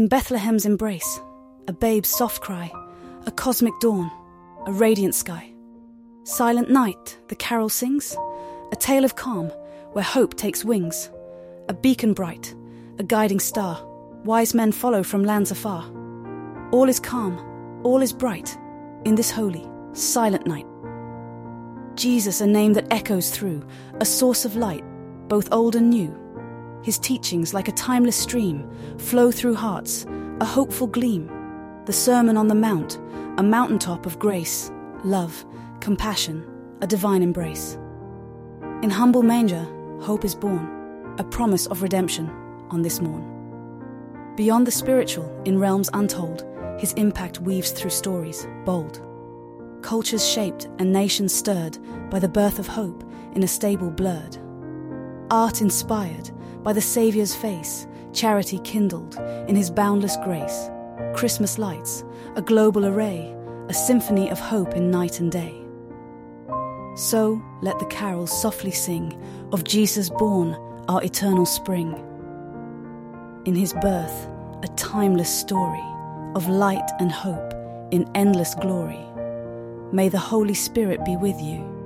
In Bethlehem's embrace, a babe's soft cry, a cosmic dawn, a radiant sky. Silent night, the carol sings, a tale of calm where hope takes wings, a beacon bright, a guiding star. Wise men follow from lands afar. All is calm, all is bright in this holy, silent night. Jesus, a name that echoes through, a source of light, both old and new. His teachings, like a timeless stream, flow through hearts, a hopeful gleam. The Sermon on the Mount, a mountaintop of grace, love, compassion, a divine embrace. In humble manger, hope is born, a promise of redemption on this morn. Beyond the spiritual, in realms untold, his impact weaves through stories, bold. Cultures shaped and nations stirred by the birth of hope in a stable blurred. Art inspired by the Saviour's face, charity kindled in his boundless grace. Christmas lights, a global array, a symphony of hope in night and day. So let the carols softly sing of Jesus born, our eternal spring. In his birth, a timeless story of light and hope in endless glory. May the Holy Spirit be with you